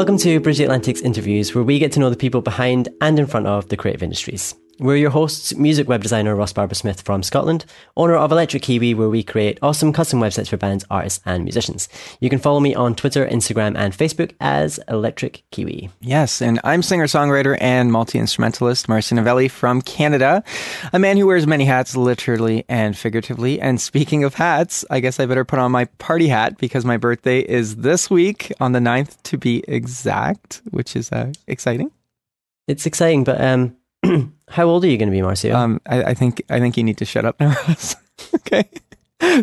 Welcome to Bridge Atlantic's interviews, where we get to know the people behind and in front of the creative industries. We're your hosts, music web designer Ross Barber Smith from Scotland, owner of Electric Kiwi, where we create awesome custom websites for bands, artists, and musicians. You can follow me on Twitter, Instagram, and Facebook as Electric Kiwi. Yes, and I'm singer songwriter and multi instrumentalist Marcio Novelli from Canada, a man who wears many hats, literally and figuratively. And speaking of hats, I guess I better put on my party hat because my birthday is this week on the 9th to be exact, which is uh, exciting. It's exciting, but um, how old are you going to be, Marcio? Um, I, I think I think you need to shut up now, okay.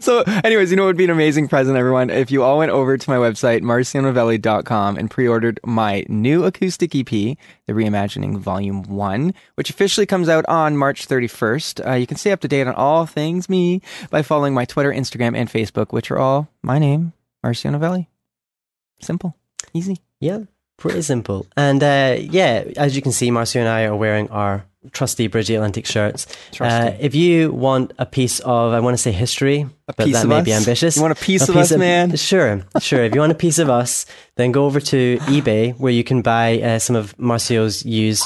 So, anyways, you know what would be an amazing present, everyone? If you all went over to my website, marcionovelli.com, and pre ordered my new acoustic EP, The Reimagining Volume 1, which officially comes out on March 31st. Uh, you can stay up to date on all things me by following my Twitter, Instagram, and Facebook, which are all my name, Marcio Novelli. Simple, easy. Yeah, pretty simple. And uh, yeah, as you can see, Marcio and I are wearing our trusty Bridge Atlantic shirts. Uh, if you want a piece of, I want to say history, A but piece that of may us? be ambitious. You want a piece of us, man? Sure, sure. if you want a piece of us, then go over to eBay where you can buy uh, some of Marcio's used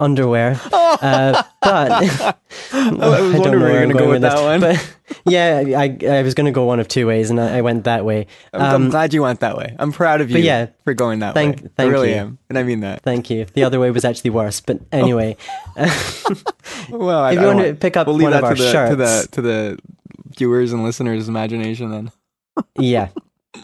underwear. Uh, but I was I wondering where you where were I'm going to go with that one. But yeah, I, I was going to go one of two ways, and I, I went that way. I'm, I'm Um, glad you went that way. I'm proud of you yeah, for going that thank- way. I thank really you. am. And I mean that. Thank you. The other way was actually worse, but anyway. Well, I, If I you want to pick up we'll leave one that of our the, to the shirts. to the viewers and listeners' imagination then. yeah,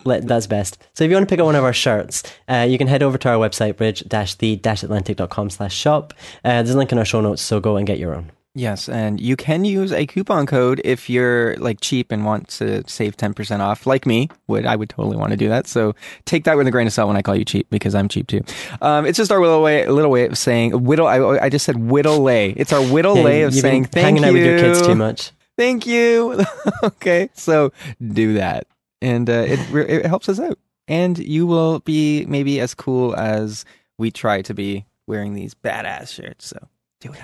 let, that's best. So if you want to pick up one of our shirts, uh, you can head over to our website, bridge-the-atlantic.com slash shop. Uh, there's a link in our show notes, so go and get your own. Yes, and you can use a coupon code if you're like cheap and want to save 10% off. Like me, would I would totally want to do that. So take that with a grain of salt when I call you cheap because I'm cheap too. Um, it's just our little way, little way of saying whittle. I, I just said whittle lay. It's our whittle Yeah, lay of saying thank hanging you. out with your kids too much. Thank you. okay, so do that, and uh, it it helps us out, and you will be maybe as cool as we try to be wearing these badass shirts. So do it.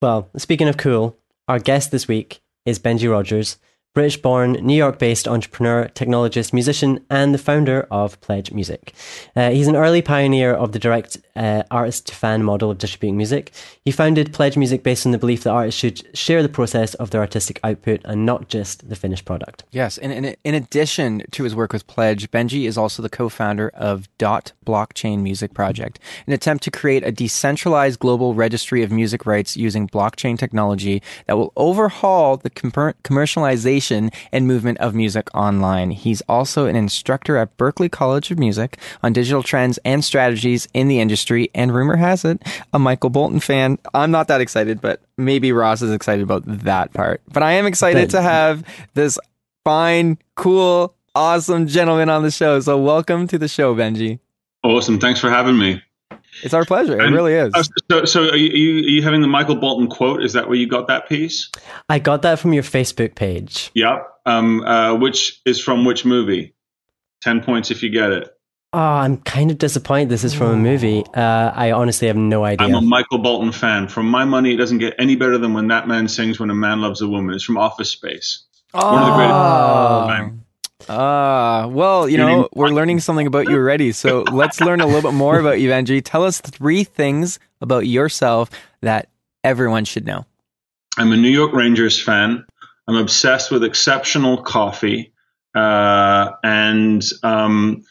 Well, speaking of cool, our guest this week is Benji Rogers, British born, New York based entrepreneur, technologist, musician, and the founder of Pledge Music. Uh, he's an early pioneer of the direct uh, artist to fan model of distributing music. He founded Pledge Music based on the belief that artists should share the process of their artistic output and not just the finished product. Yes, and in, in addition to his work with Pledge, Benji is also the co-founder of Dot Blockchain Music Project, an attempt to create a decentralized global registry of music rights using blockchain technology that will overhaul the commer- commercialization and movement of music online. He's also an instructor at Berklee College of Music on digital trends and strategies in the industry, and rumor has it, a Michael Bolton fan. I'm not that excited, but maybe Ross is excited about that part. But I am excited But- to have this fine, cool, awesome gentleman on the show. So welcome to the show, Benji. Awesome. Thanks for having me. It's our pleasure. It And- really is. Oh, So, so are, you, are you having the Michael Bolton quote? Is that where you got that piece? I got that from your Facebook page. Yep. Um, uh, which is from which movie? 10 points if you get it. Oh, I'm kind of disappointed this is from a movie. Uh, I honestly have no idea. I'm a Michael Bolton fan. From my money, it doesn't get any better than when that man sings When a Man Loves a Woman. It's from Office Space. One of the greatest. Ah, well, you know, we're learning something about you already. So let's learn a little bit more about you, Benji. Tell us three things about yourself that everyone should know. I'm a New York Rangers fan. I'm obsessed with exceptional coffee. Uh, and um,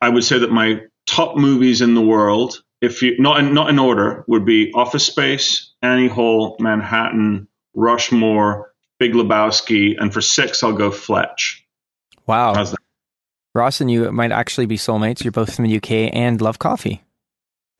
I would say that my top movies in the world, if you not in, not in order, would be Office Space, Annie Hall, Manhattan, Rushmore, Big Lebowski, and for six, I'll go Fletch. Wow. How's that? Ross and you might actually be soulmates. You're both from the UK and love coffee.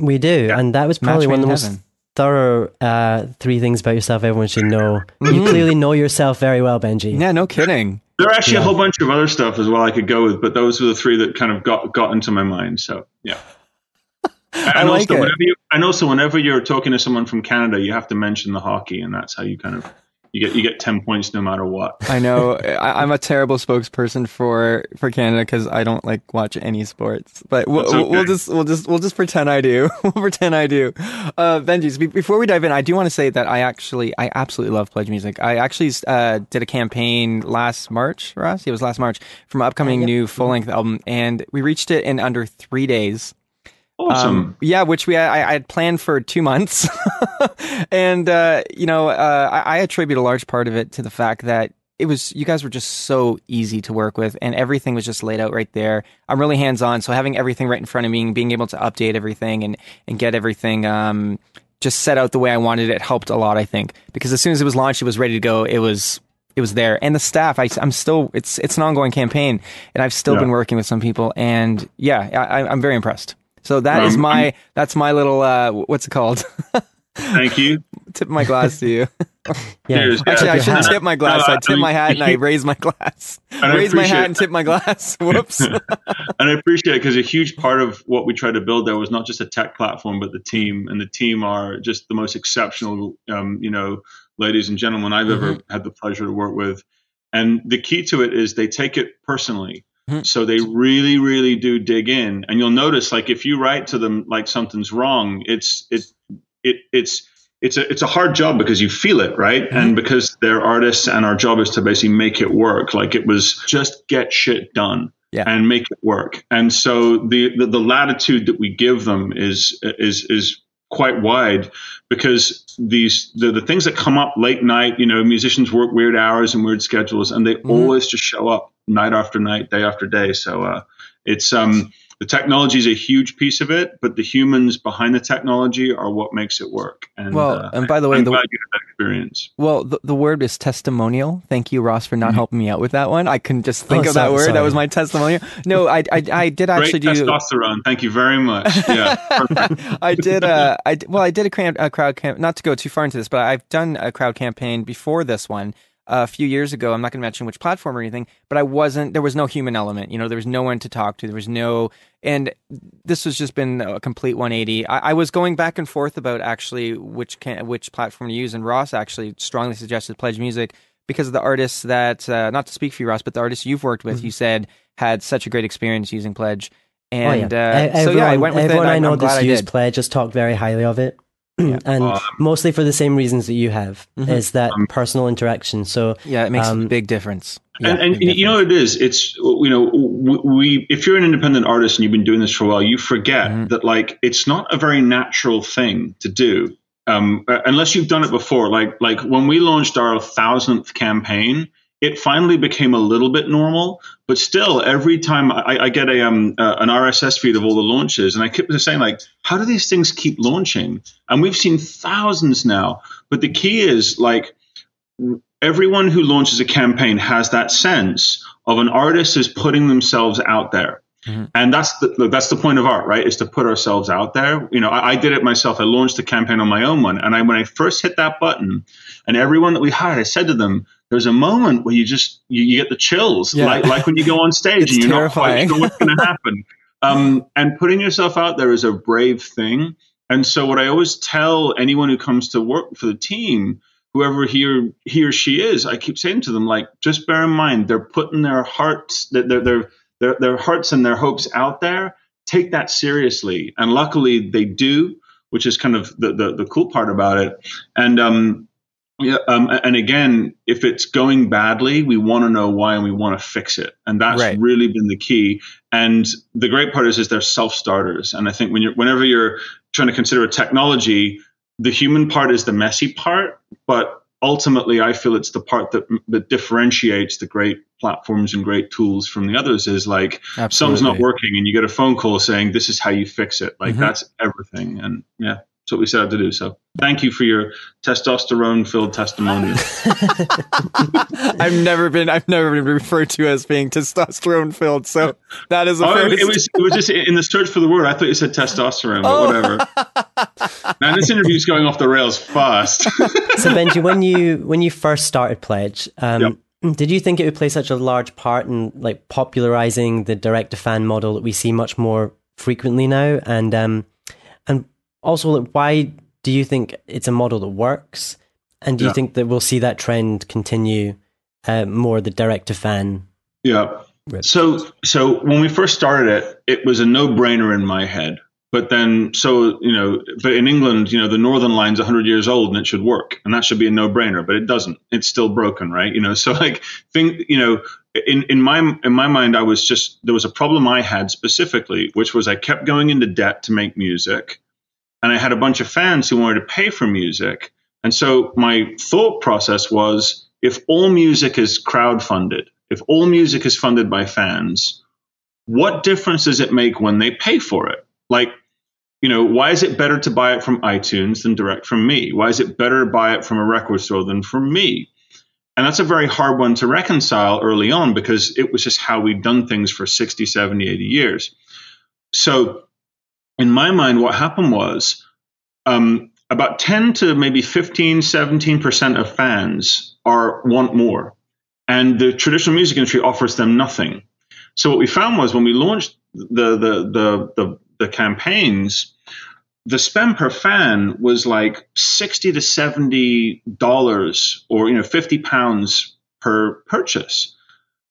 We do, Yeah. and that was probably Match one of the made in most thorough uh, three things about yourself everyone should know. You clearly know yourself very well, Benji. Yeah, no kidding. There are actually Yeah. a whole bunch of other stuff as well I could go with, but those were the three that kind of got got into my mind. So yeah. And I like also, it. whenever you, and also, whenever you're talking to someone from Canada, you have to mention the hockey, and that's how you kind of you get you get ten points no matter what. I know I, I'm a terrible spokesperson for for Canada because I don't like watch any sports. But we'll, okay. we'll just we'll just we'll just pretend I do. we'll pretend I do. Uh, Benji's. Be- before we dive in, I do want to say that I actually I absolutely love Pledge Music. I actually uh, did a campaign last March, Ross. It was last March for my upcoming new full length album, and we reached it in under three days. Awesome. Um, yeah, which we I, I had planned for two months, and uh, you know uh, I, I attribute a large part of it to the fact that it was you guys were just so easy to work with, and everything was just laid out right there. I'm really hands on, so having everything right in front of me, and being able to update everything and and get everything um, just set out the way I wanted it helped a lot. I think because as soon as it was launched, it was ready to go. It was it was there, and the staff. I, I'm still it's it's an ongoing campaign, and I've still Yeah. been working with some people, and yeah, I, I'm very impressed. So that is Um, my that's my little uh, what's it called? Thank you. tip my glass to you. Yeah. Cheers. Actually, I shouldn't tip my glass. No, I tip I- my hat and I raise my glass. Raise my hat and tip my glass. Whoops. and I appreciate it because a huge part of what we tried to build there was not just a tech platform, but the team. And the team are just the most exceptional, um, you know, ladies and gentlemen I've ever had the pleasure to work with. And the key to it is they take it personally. Mhm. So they really, really do dig in. And you'll notice, like, if you write to them like something's wrong, it's it it it's it's a it's a hard job because you feel it, right? And because they're artists, and our job is to basically make it work. Like it was just get shit done Yeah. and make it work. And so the, the the latitude that we give them is is is quite wide because these the, the things that come up late night, you know, musicians work weird hours and weird schedules, and they always just show up night after night, day after day. So uh, it's um the technology is a huge piece of it, but the humans behind the technology are what makes it work. And Well, uh, and by the way, I'm the- glad you had that experience. Well, the, the word is testimonial. Thank you, Ross, for not helping me out with that one. I couldn't just think Oh, of that so- word. That was my testimonial. No, I, I, I did actually Great do. testosterone. Thank you very much. Yeah. I did. Uh, I d- well, I did a, cram- a crowd camp. Not to go too far into this, but I've done a crowd campaign before this one a few years ago. I'm not going to mention which platform or anything, but I wasn't. There was no human element. You know, there was no one to talk to. There was no, and this has just been a complete 180. I, I was going back and forth about actually which can, which platform to use, and Ross actually strongly suggested Pledge Music because of the artists that, uh, not to speak for you, Ross, but the artists you've worked with, you said had such a great experience using Pledge. And oh, yeah. uh, E- so yeah, I went with everyone it. I know that's I used. Pledge has talked very highly of it. and mostly for the same reasons that you have is that personal interaction. So Mm-hmm. Yeah, it makes a um, big difference. and, Yeah, and big you know what it is it's you know we, we if you're an independent artist and you've been doing this for a while you forget Mm-hmm. that like it's not a very natural thing to do um, uh, unless you've done it before like like when we launched our thousandth campaign it finally became a little bit normal but still every time i, I get a um, uh, an rss feed of all the launches and i keep saying like how do these things keep launching and we've seen thousands now but the key is like everyone who launches a campaign has that sense of an artist is putting themselves out there. And that's the that's the point of art, right? Is to put ourselves out there. You know, I, I did it myself. I launched the campaign on my own one, and I when I first hit that button, and everyone that we hired, I said to them, "There's a moment where you just you, you get the chills, Yeah. like like when you go on stage It's and you're terrifying. not quite sure what's going to happen." Um, and putting yourself out there is a brave thing. And so, what I always tell anyone who comes to work for the team whoever he or, he or she is, I keep saying to them, like, just bear in mind, they're putting their hearts, their, their, their, their, their hearts and their hopes out there. Take that seriously. And luckily they do, which is kind of the, the, the cool part about it. And, um, yeah, um, and again, if it's going badly, we want to know why and we want to fix it, and that's Right. really been the key. And the great part is, is they're self starters. And I think when you're, whenever you're trying to consider a technology, the human part is the messy part, but ultimately, I feel it's the part that that differentiates the great platforms and great tools from the others. Is like something's not working, and you get a phone call saying this is how you fix it. Like Mhm. that's everything. And yeah, That's what we set out to do. So thank you for your testosterone filled testimonial. I've never been I've never been referred to as being testosterone filled. So that is a oh, first. it was it was just in the search for the word. I thought you said testosterone, but Oh. whatever. Man, this interview's going off the rails fast. So Benji, when you when you first started Pledge, um, did you think it would play such a large part in like popularizing the direct to fan model that we see much more frequently now? And um, and also, like, why do you think it's a model that works? And do you Yeah. think that we'll see that trend continue uh, more the direct to fan? Yeah. Rip. So so when we first started it, it was a no-brainer in my head. But then, so you know, but in England, you know, the Northern Line's 100 years old and it should work, and that should be a no-brainer. But it doesn't. It's still broken, right? You know, so like, think, you know, in in my in my mind, I was just there was a problem I had specifically, which was I kept going into debt to make music, and I had a bunch of fans who wanted to pay for music, and so my thought process was, if all music is crowdfunded, if all music is funded by fans, what difference does it make when they pay for it? Like, you know, why is it better to buy it from iTunes than direct from me? Why is it better to buy it from a record store than from me? And that's a very hard one to reconcile early on because it was just how we'd done things for 60, 70, 80 years. So, in my mind, what happened was um, about 10 to maybe 15, 17% of fans are want more. And the traditional music industry offers them nothing. So what we found was when we launched the the the the, the campaigns, the spend per fan was like sixty to seventy dollars, or you know, fifty pounds per purchase.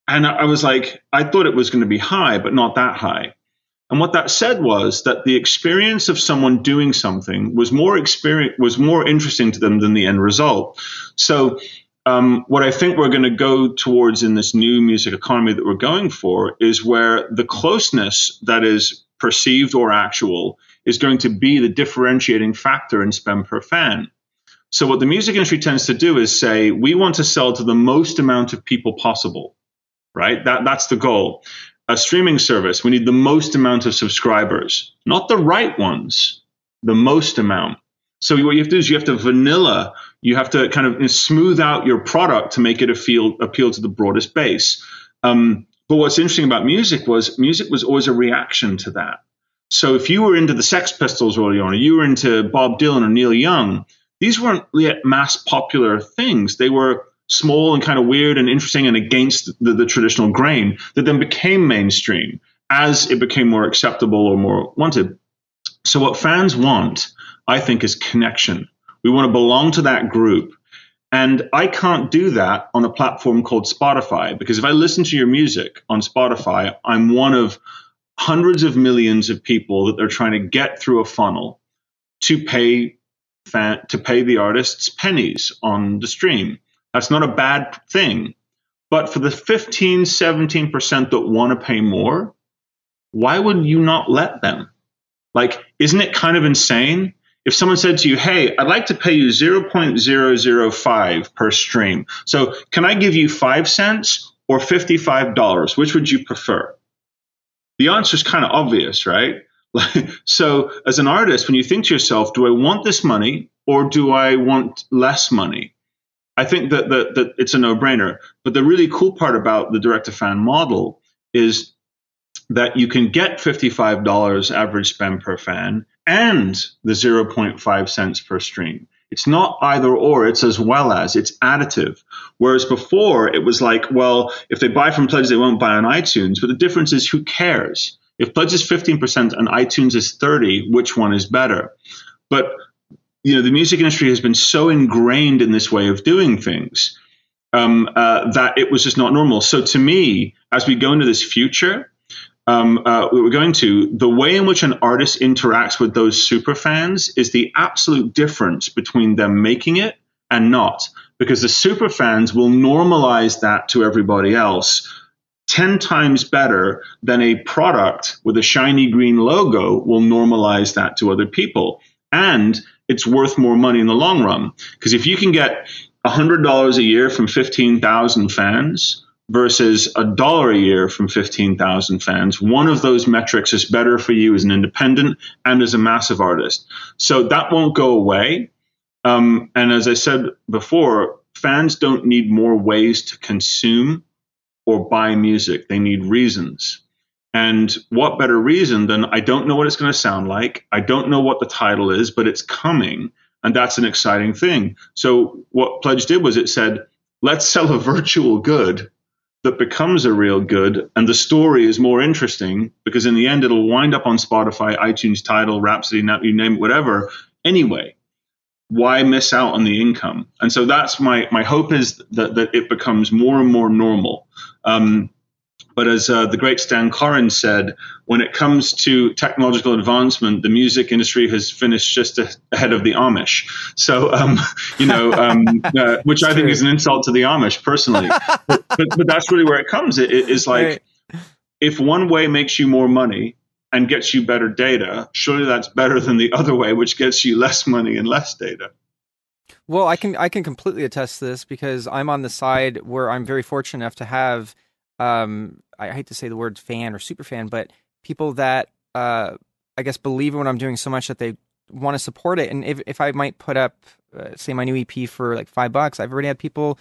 And I I was like, I thought it was going to be high, but not that high. And what that said was that the experience of someone doing something was more experience was more interesting to them than the end result. So um, what I think we're going to go towards in this new music economy that we're going for is where the closeness that is perceived or actual is going to be the differentiating factor in spend per fan. So what the music industry tends to do is say we want to sell to the most amount of people possible, right? That that's the goal. A streaming service, we need the most amount of subscribers, not the right ones, the most amount. So what you have to do is you have to vanilla, you have to kind of smooth out your product to make it appeal appeal to the broadest base. Um, but what's interesting about music was music was always a reaction to that. So if you were into the Sex Pistols early on, or you were into Bob Dylan or Neil Young, these weren't yet mass popular things. They were small and kind of weird and interesting and against the, the traditional grain that then became mainstream as it became more acceptable or more wanted. So what fans want, I think, is connection. We want to belong to that group. And I can't do that on a platform called Spotify because if I listen to your music on Spotify, I'm one of hundreds of millions of people that they're trying to get through a funnel to pay fan, to pay the artists pennies on the stream. That's not a bad thing. But for the 15, 17% that want to pay more, why would you not let them? Like, isn't it kind of insane? If someone said to you, Hey, I'd like to pay you 0.005 per stream. So can I give you five cents or $55? Which would you prefer? The answer is kind of obvious, right? so as an artist, when you think to yourself, do I want this money or do I want less money? I think that, that, that it's a no brainer. But the really cool part about the direct to fan model is that you can get $55 average spend per fan and the 0.5 cents per stream. It's not either or, it's as well as, it's additive. Whereas before it was like, well, if they buy from Pledge, they won't buy on iTunes. But the difference is who cares? If Pledge is 15% and iTunes is 30, which one is better? But you know, the music industry has been so ingrained in this way of doing things um, uh, that it was just not normal. So to me, as we go into this future, um, uh, we're going to the way in which an artist interacts with those super fans is the absolute difference between them making it and not, because the super fans will normalize that to everybody else. 10 times better than a product with a shiny green logo will normalize that to other people. And it's worth more money in the long run. Because if you can get $100 a year from 15,000 fans versus a dollar a year from 15,000 fans, one of those metrics is better for you as an independent and as a massive artist. So that won't go away. Um, and as I said before, fans don't need more ways to consume or buy music, they need reasons. And what better reason than I don't know what it's going to sound like. I don't know what the title is, but it's coming. And that's an exciting thing. So, what Pledge did was it said, let's sell a virtual good that becomes a real good and the story is more interesting because in the end it'll wind up on spotify itunes Tidal, rhapsody you name it whatever anyway why miss out on the income and so that's my my hope is that, that it becomes more and more normal um, but as uh, the great Stan Cornyn said, when it comes to technological advancement, the music industry has finished just ahead of the Amish. So, um, you know, um, uh, which I think is an insult to the Amish personally. but, but, but, that's really where it comes. It, it is like right. if one way makes you more money and gets you better data, surely that's better than the other way, which gets you less money and less data. Well, I can I can completely attest to this because I'm on the side where I'm very fortunate enough to have um, I hate to say the word fan or super fan, but people that uh, I guess believe in what I'm doing so much that they want to support it. And if if I might put up, uh, say, my new EP for like five bucks, I've already had people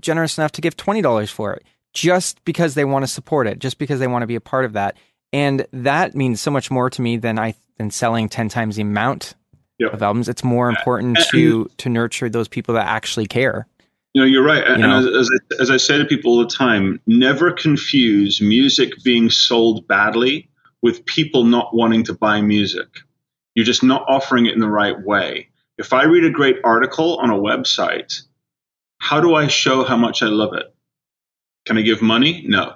generous enough to give twenty dollars for it just because they want to support it, just because they want to be a part of that. And that means so much more to me than I than selling ten times the amount yep. of albums. It's more important to to nurture those people that actually care. You know, you're right. You and know? As, I, as I say to people all the time, never confuse music being sold badly with people not wanting to buy music. You're just not offering it in the right way. If I read a great article on a website, how do I show how much I love it? Can I give money? No.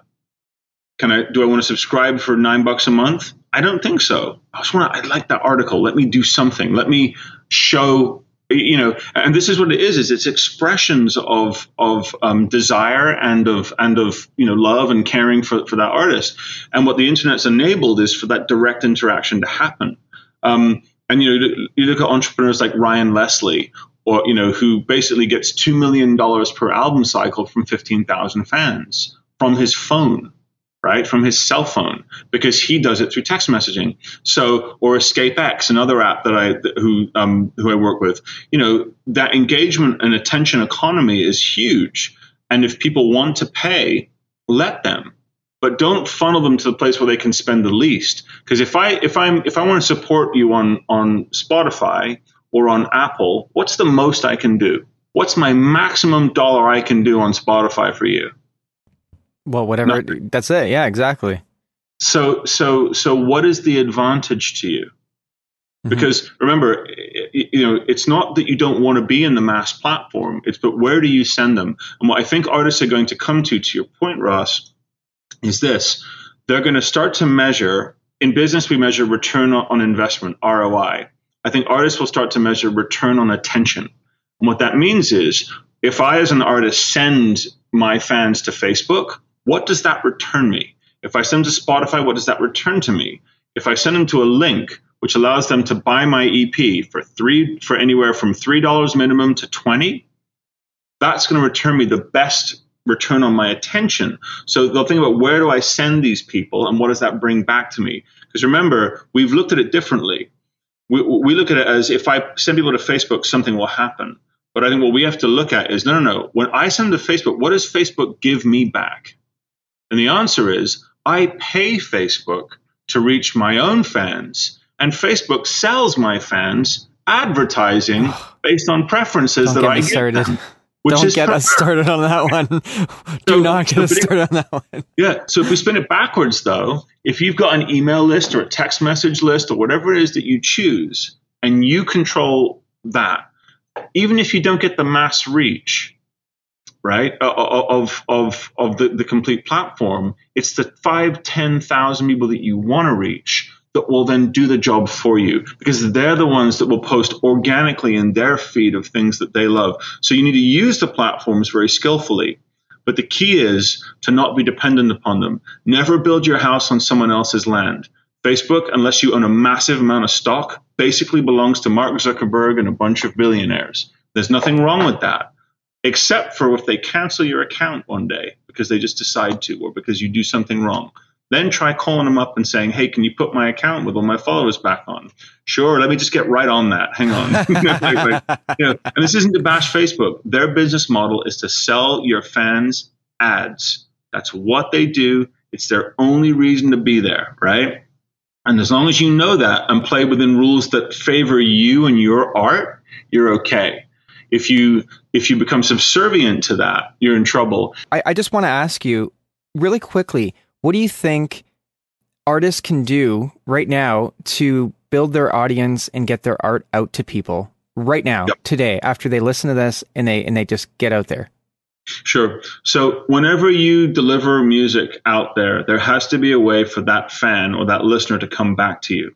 Can I do I want to subscribe for nine bucks a month? I don't think so. I just want to, I like that article. Let me do something. Let me show you know, and this is what it is: is it's expressions of of um, desire and of and of you know love and caring for for that artist. And what the internet's enabled is for that direct interaction to happen. Um, and you know, you look at entrepreneurs like Ryan Leslie, or you know, who basically gets two million dollars per album cycle from fifteen thousand fans from his phone right, from his cell phone because he does it through text messaging. So, or EscapeX, another app that I who um, who I work with, you know, that engagement and attention economy is huge. And if people want to pay, let them. But don't funnel them to the place where they can spend the least. Because if I if I'm if I want to support you on on Spotify or on Apple, what's the most I can do? What's my maximum dollar I can do on Spotify for you? Well, whatever. That's it. Yeah, exactly. So, so, so, what is the advantage to you? Mm-hmm. Because remember, you know, it's not that you don't want to be in the mass platform. It's but where do you send them? And what I think artists are going to come to, to your point, Ross, is this: they're going to start to measure. In business, we measure return on investment (ROI). I think artists will start to measure return on attention. And what that means is, if I, as an artist, send my fans to Facebook, what does that return me? If I send to Spotify, what does that return to me? If I send them to a link which allows them to buy my EP for three for anywhere from three dollars minimum to twenty, that's going to return me the best return on my attention. So they'll think about where do I send these people and what does that bring back to me? Because remember, we've looked at it differently. We, we look at it as if I send people to Facebook, something will happen. But I think what we have to look at is no, no, no. When I send to Facebook, what does Facebook give me back? And the answer is I pay Facebook to reach my own fans, and Facebook sells my fans advertising based on preferences Don't that I get started. Them, Don't get us started on that one. Do so, not get so us started on that one. Yeah. So if we spin it backwards, though, if you've got an email list or a text message list or whatever it is that you choose, and you control that, even if you don't get the mass reach, right uh, uh, of of of the, the complete platform it's the five ten thousand people that you want to reach that will then do the job for you because they're the ones that will post organically in their feed of things that they love. So you need to use the platforms very skillfully. But the key is to not be dependent upon them. Never build your house on someone else's land. Facebook unless you own a massive amount of stock basically belongs to mark zuckerberg and a bunch of billionaires. There's nothing wrong with that except for if they cancel your account one day because they just decide to or because you do something wrong. Then try calling them up and saying, "Hey, can you put my account with all my followers back on?" Sure, let me just get right on that. Hang on. you know, and this isn't to bash Facebook. Their business model is to sell your fans ads. That's what they do. It's their only reason to be there, right? And as long as you know that and play within rules that favor you and your art, you're okay. If you if you become subservient to that, you're in trouble. I, I just want to ask you really quickly, what do you think artists can do right now to build their audience and get their art out to people right now, yep. today, after they listen to this and they and they just get out there? Sure. So whenever you deliver music out there, there has to be a way for that fan or that listener to come back to you.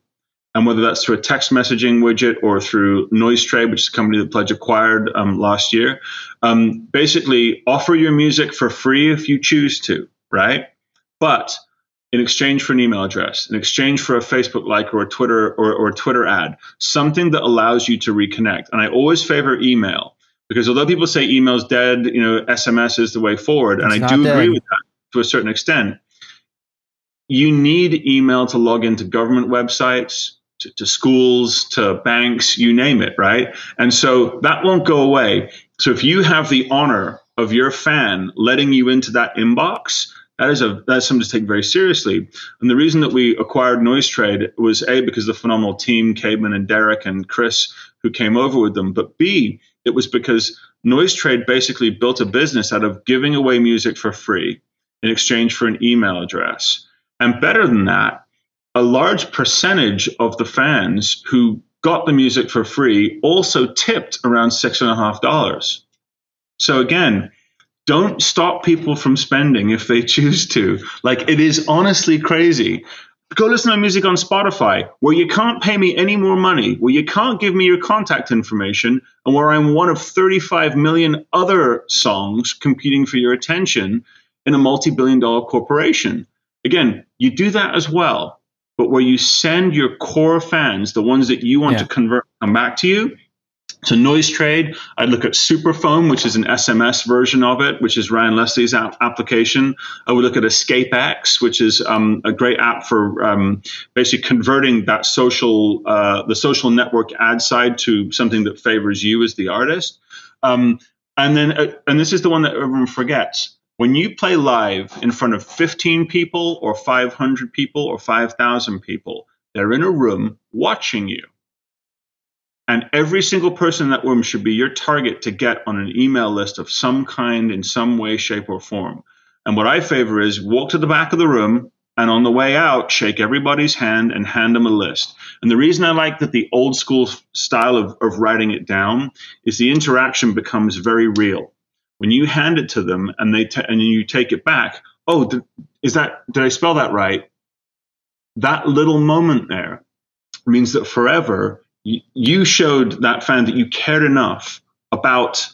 And whether that's through a text messaging widget or through Noisetrade, which is a company that Pledge acquired um, last year, um, basically offer your music for free if you choose to, right? But in exchange for an email address, in exchange for a Facebook like or a Twitter or, or a Twitter ad, something that allows you to reconnect. And I always favor email because although people say email's dead, you know, SMS is the way forward, and I do dead. agree with that to a certain extent. You need email to log into government websites, to, to schools, to banks, you name it, right? And so that won't go away. So if you have the honor of your fan letting you into that inbox, that is a that's something to take very seriously. And the reason that we acquired Noisetrade was a because the phenomenal team, Caedmon and Derek and Chris, who came over with them, but b it was because Noisetrade basically built a business out of giving away music for free in exchange for an email address. And better than that, a large percentage of the fans who got the music for free also tipped around six and a half dollars. So again, don't stop people from spending if they choose to. Like it is honestly crazy go listen to my music on Spotify, where you can't pay me any more money, where you can't give me your contact information, and where I'm one of 35 million other songs competing for your attention in a multi billion dollar corporation. Again, you do that as well, but where you send your core fans, the ones that you want yeah. to convert, come back to you, so Noisetrade, I'd look at Superphone, which is an SMS version of it, which is Ryan Leslie's app- application. I would look at EscapeX, which is um, a great app for um, basically converting that social, uh, the social network ad side to something that favors you as the artist. Um, and then, uh, and this is the one that everyone forgets. When you play live in front of 15 people or 500 people or 5,000 people, they're in a room watching you and every single person in that room should be your target to get on an email list of some kind, in some way, shape, or form. And what I favor is walk to the back of the room and on the way out, shake everybody's hand and hand them a list. And the reason I like that the old school style of, of writing it down is the interaction becomes very real. When you hand it to them and they t- and you take it back, oh, th- is that did I spell that right? That little moment there means that forever you showed that fan that you cared enough about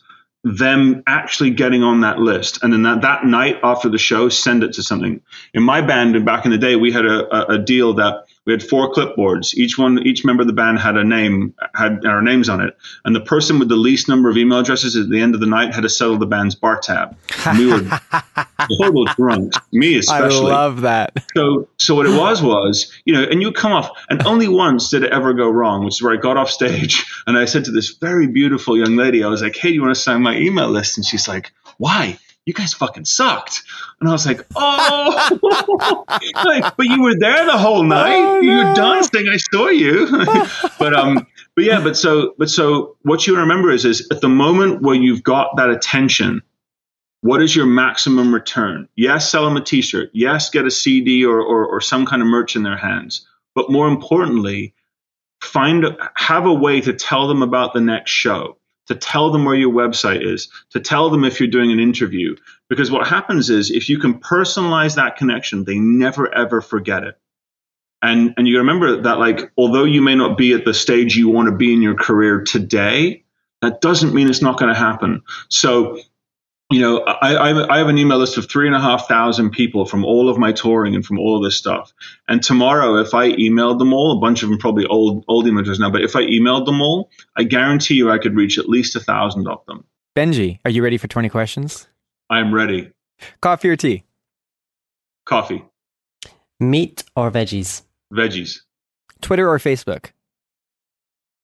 them actually getting on that list and then that, that night after the show send it to something in my band back in the day we had a, a deal that we had four clipboards. Each one, each member of the band had a name, had our names on it, and the person with the least number of email addresses at the end of the night had to settle the band's bar tab. And we were total drunks, me especially. I love that. So, so what it was was, you know, and you come off, and only once did it ever go wrong, which is where I got off stage and I said to this very beautiful young lady, I was like, "Hey, do you want to sign my email list?" And she's like, "Why?" You guys fucking sucked. And I was like, oh, like, but you were there the whole night. Oh, no. You were dancing. I saw you. but, um, but yeah, but so, but so what you remember is, is at the moment where you've got that attention, what is your maximum return? Yes, sell them a t-shirt. Yes, get a CD or, or, or some kind of merch in their hands. But more importantly, find, have a way to tell them about the next show to tell them where your website is, to tell them if you're doing an interview. Because what happens is if you can personalize that connection, they never ever forget it. And and you remember that like although you may not be at the stage you want to be in your career today, that doesn't mean it's not going to happen. So you know, I, I, have an email list of three and a half thousand people from all of my touring and from all of this stuff. And tomorrow, if I emailed them all, a bunch of them probably old old images now, but if I emailed them all, I guarantee you I could reach at least a thousand of them. Benji, are you ready for 20 questions? I'm ready. Coffee or tea? Coffee, Meat or veggies? veggies, Twitter or Facebook?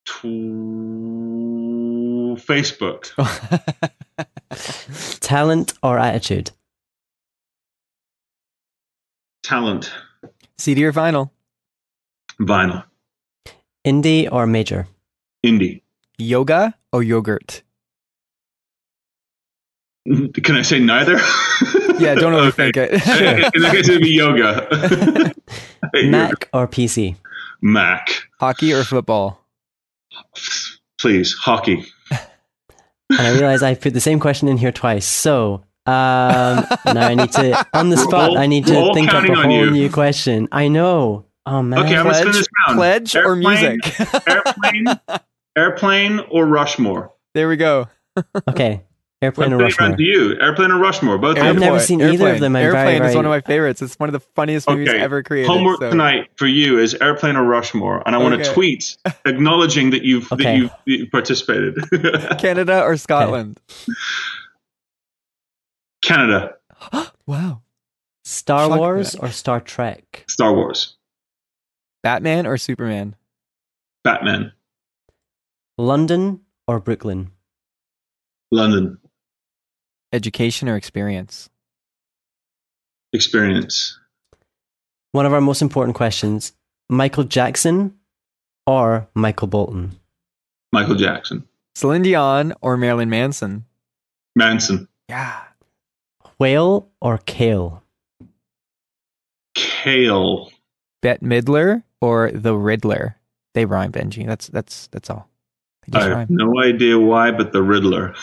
Tw- Facebook, Talent or attitude? talent, CD or vinyl? vinyl, Indie or major? indie. Yoga or yogurt? Can I say neither? Yeah, don't Okay. overthink it. In that case, it'd be yoga. I hate yoga. Mac or PC? Mac. Hockey or football? Please, hockey. And I realize I put the same question in here twice. So um, now I need to, on the spot, all- I need to think up a whole you. new question. I know. Oh man. Okay, I'm gonna spin this round. pledge or music? Airplane, airplane or Rushmore? there we go. Okay. Airplane or I'm putting Rushmore? to you. Airplane or Rushmore? Both of I've you. never Airplane- seen either of them. I'm very, Airplane is very- one of my favorites. It's one of the funniest movies Okay. ever created. Homework so- tonight for you is airplane or Rushmore, and I want to tweet acknowledging that you've that Okay. you've, you've participated. Canada or Scotland? Canada, wow. Star Fuck Wars that. or Star Trek? Star Wars, Batman or Superman? Batman, London or Brooklyn? London, Education or experience? experience, One of our most important questions Michael Jackson or Michael Bolton? Michael Jackson, Celine Dion or Marilyn Manson? Manson, Yeah. Whale or Kale? Kale, Bette Midler or the Riddler? They rhyme, Benji. That's that's that's all. I have rhyme. no idea why, but the Riddler.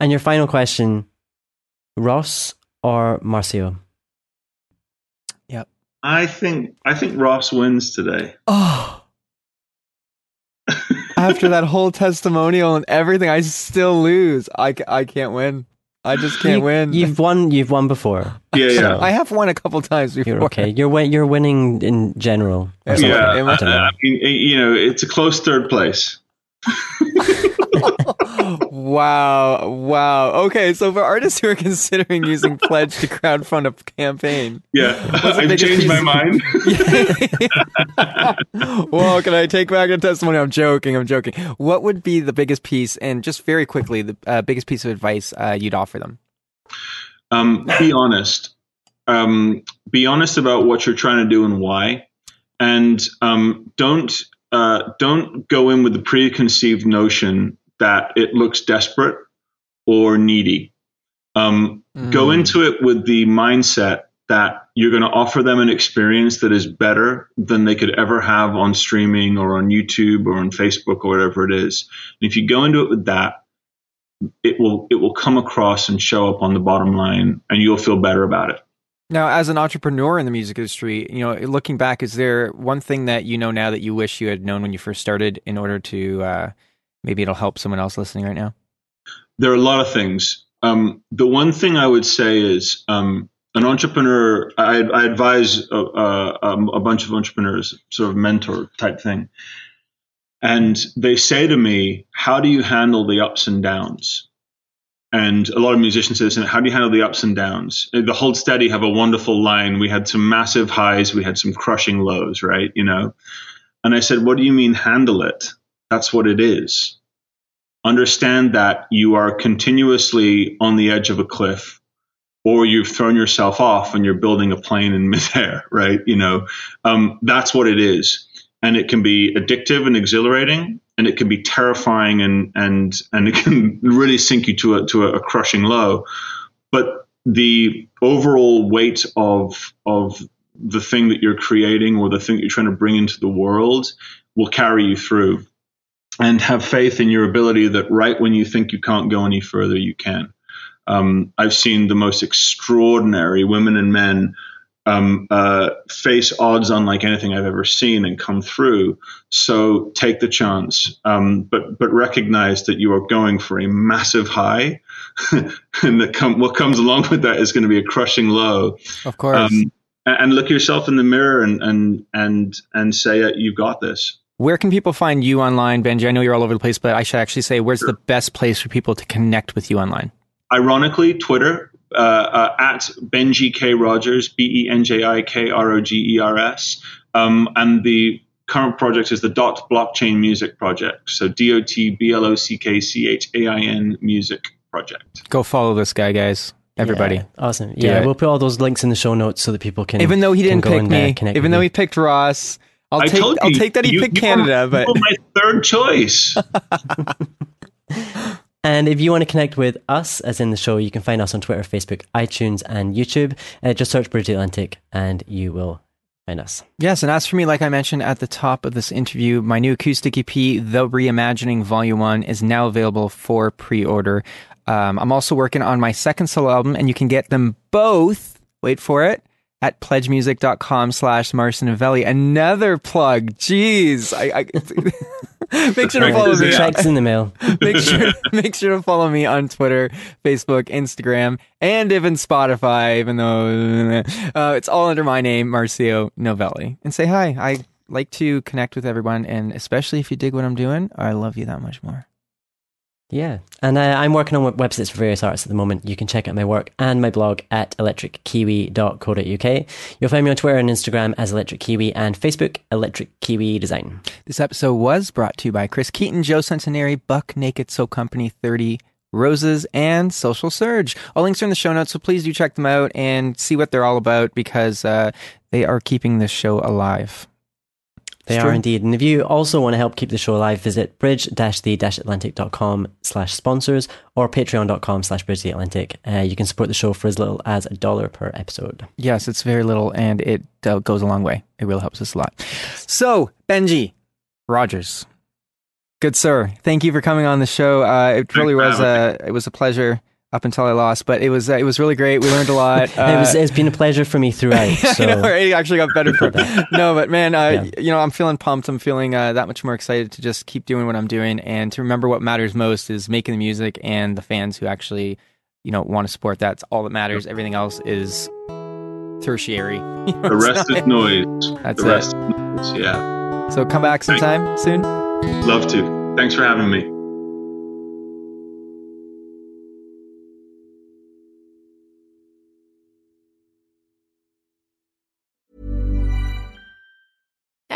Okay. and your final question Ross or Marcio? I think I think Ross wins today. Oh. After that whole testimonial and everything, I still lose. I, I can't win. I just can't You- win. You've won. You've won before. Yeah, yeah. So- I have won a couple times before. You're okay. You're win- You're winning in general. Yeah. something. yeah, Am I, I- I don't know. I mean, you know, it's a close third place. wow. Wow. Okay. So for artists who are considering using Pledge to crowdfund a campaign, Yeah, I've changed my mind. well, can I take back the testimony? I'm joking. I'm joking. What would be the biggest piece, and just very quickly, the uh, biggest piece of advice uh, you'd offer them? um, be honest. Um, be honest about what you're trying to do and why, and um, don't uh, don't go in with the preconceived notion that it looks desperate or needy. Um, Go Mm. into it with the mindset that you're going to offer them an experience that is better than they could ever have on streaming or on YouTube or on Facebook or whatever it is. And if you go into it with that, it will it will come across and show up on the bottom line, and you'll feel better about it. Now, as an entrepreneur in the music industry, you know, looking back, is there one thing that you know now that you wish you had known when you first started in order to uh, maybe it'll help someone else listening right now? There are a lot of things. Um, the one thing I would say is um, an entrepreneur. I, I advise a, a, a bunch of entrepreneurs, sort of mentor type thing, and they say to me, "How do you handle the ups and downs?" And a lot of musicians say this, how do you handle the ups and downs? The Hold Steady have a wonderful line. We had some massive highs, we had some crushing lows, right? You know. And I said, "What do you mean handle it? That's what it is." understand that you are continuously on the edge of a cliff or you've thrown yourself off and you're building a plane in midair, right? You know, um, that's what it is. And it can be addictive and exhilarating, and it can be terrifying and and and it can really sink you to a to a, crushing low. But the overall weight of of the thing that you're creating or the thing that you're trying to bring into the world will carry you through and have faith in your ability that right when you think you can't go any further, you can. Um, I've seen the most extraordinary women and men um, uh, face odds unlike anything I've ever seen and come through. So take the chance, um, but but recognize that you are going for a massive high, and that come, what comes along with that is going to be a crushing low. Of course. Um, and, and look yourself in the mirror and and and and say, "You've got this." Where can people find you online, Benji? I know you're all over the place, but I should actually say, where's the best place for people to connect with you online? Ironically, Twitter uh, uh, at Benji K Rogers, B E N J I K R O G E R S, um, and the current project is the Dot Blockchain Music Project. So D O T B L O C K C H A I N Music Project. Go follow this guy, guys. Everybody. Yeah, awesome. Yeah, it. we'll put all those links in the show notes so that people can. Even though he didn't pick and, me, connect even with though he picked Ross, I'll I take told I'll you, take that he you- picked you were- Canada, but you my third choice. And if you want to connect with us, as in the show, you can find us on Twitter, Facebook, iTunes, and YouTube. Uh, just search Bridge Atlantic and you will find us. Yes, and as for me, like I mentioned at the top of this interview, my new acoustic EP, The Reimagining Volume 1, is now available for pre order. Um, I'm also working on my second solo album, and you can get them both, wait for it, at pledgemusic.com slash Marcio Novelli. Another plug. Jeez. I, I make sure to follow me. Yeah. Checks in the mail. make sure make sure to follow me on Twitter, Facebook, Instagram, and even Spotify. Even though uh, it's all under my name, Marcio Novelli, and say hi. I like to connect with everyone, and especially if you dig what I'm doing, I love you that much more. Yeah. And uh, I'm working on websites for various artists at the moment. You can check out my work and my blog at electrickiwi.co.uk. You'll find me on Twitter and Instagram as Electric Kiwi and Facebook, Electric Kiwi Design. This episode was brought to you by Chris Keaton, Joe Centenary, Buck Naked Soap Company 30. Roses and Social Surge. All links are in the show notes, so please do check them out and see what they're all about because uh, they are keeping this show alive. They It's are true. indeed. And if you also want to help keep the show alive, visit bridge-the-atlantic.com slash sponsors or patreon.com slash bridge the atlantic. Uh, you can support the show for as little as a dollar per episode. Yes, it's very little and it uh, goes a long way. It really helps us a lot. So, Benji Rogers, good sir, thank you for coming on the show. Uh, it really was a it was a pleasure up until I lost, but it was uh, it was really great. We learned a lot. it was, Uh, it's been a pleasure for me throughout. So I know, right? It actually got better for no, but man, uh, Yeah. you know, I'm feeling pumped. I'm feeling uh, that much more excited to just keep doing what I'm doing and to remember what matters most is making the music and the fans who actually, you know, want to support That's all that matters. Everything else is tertiary. The rest is noise. That's the it. rest is noise. Yeah. So come back sometime soon. Love to. Thanks for having me.